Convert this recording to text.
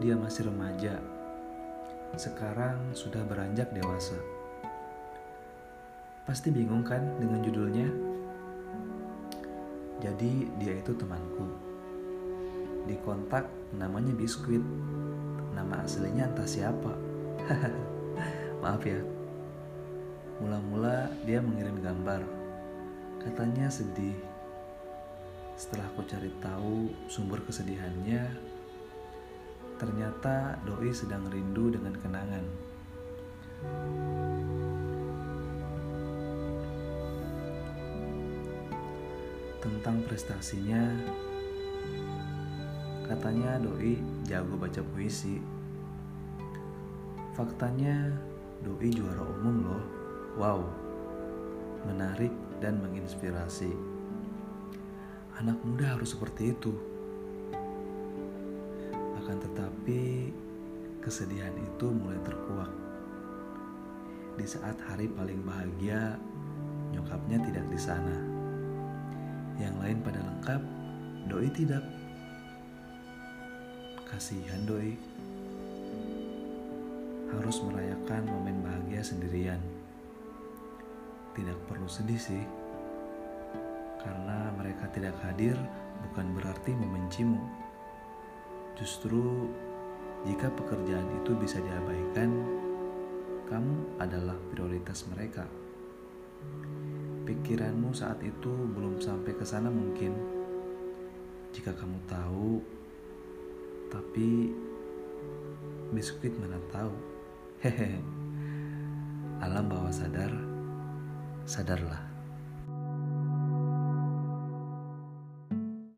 dia masih remaja, sekarang sudah beranjak dewasa. Pasti bingung kan dengan judulnya? Jadi dia itu temanku. Di kontak namanya Biskuit. Nama aslinya entah siapa. Maaf ya. Mula-mula dia mengirim gambar. Katanya sedih. Setelah aku cari tahu sumber kesedihannya, ternyata doi sedang rindu dengan kenangan. Tentang prestasinya, katanya doi jago baca puisi. Faktanya, doi juara umum loh. Wow, menarik dan menginspirasi. Anak muda harus seperti itu. Tetapi, kesedihan itu mulai terkuak. Di saat hari paling bahagia, nyokapnya tidak di sana. Yang lain pada lengkap, doi tidak. Kasihan doi. Harus merayakan momen bahagia sendirian. Tidak perlu sedih sih. Karena mereka tidak hadir bukan berarti membencimu. Justru jika pekerjaan itu bisa diabaikan, kamu adalah prioritas mereka. Pikiranmu saat itu belum sampai ke sana mungkin. Jika kamu tahu, tapi biskuit mana tahu. Hehehe. Alam bawah sadar, sadarlah.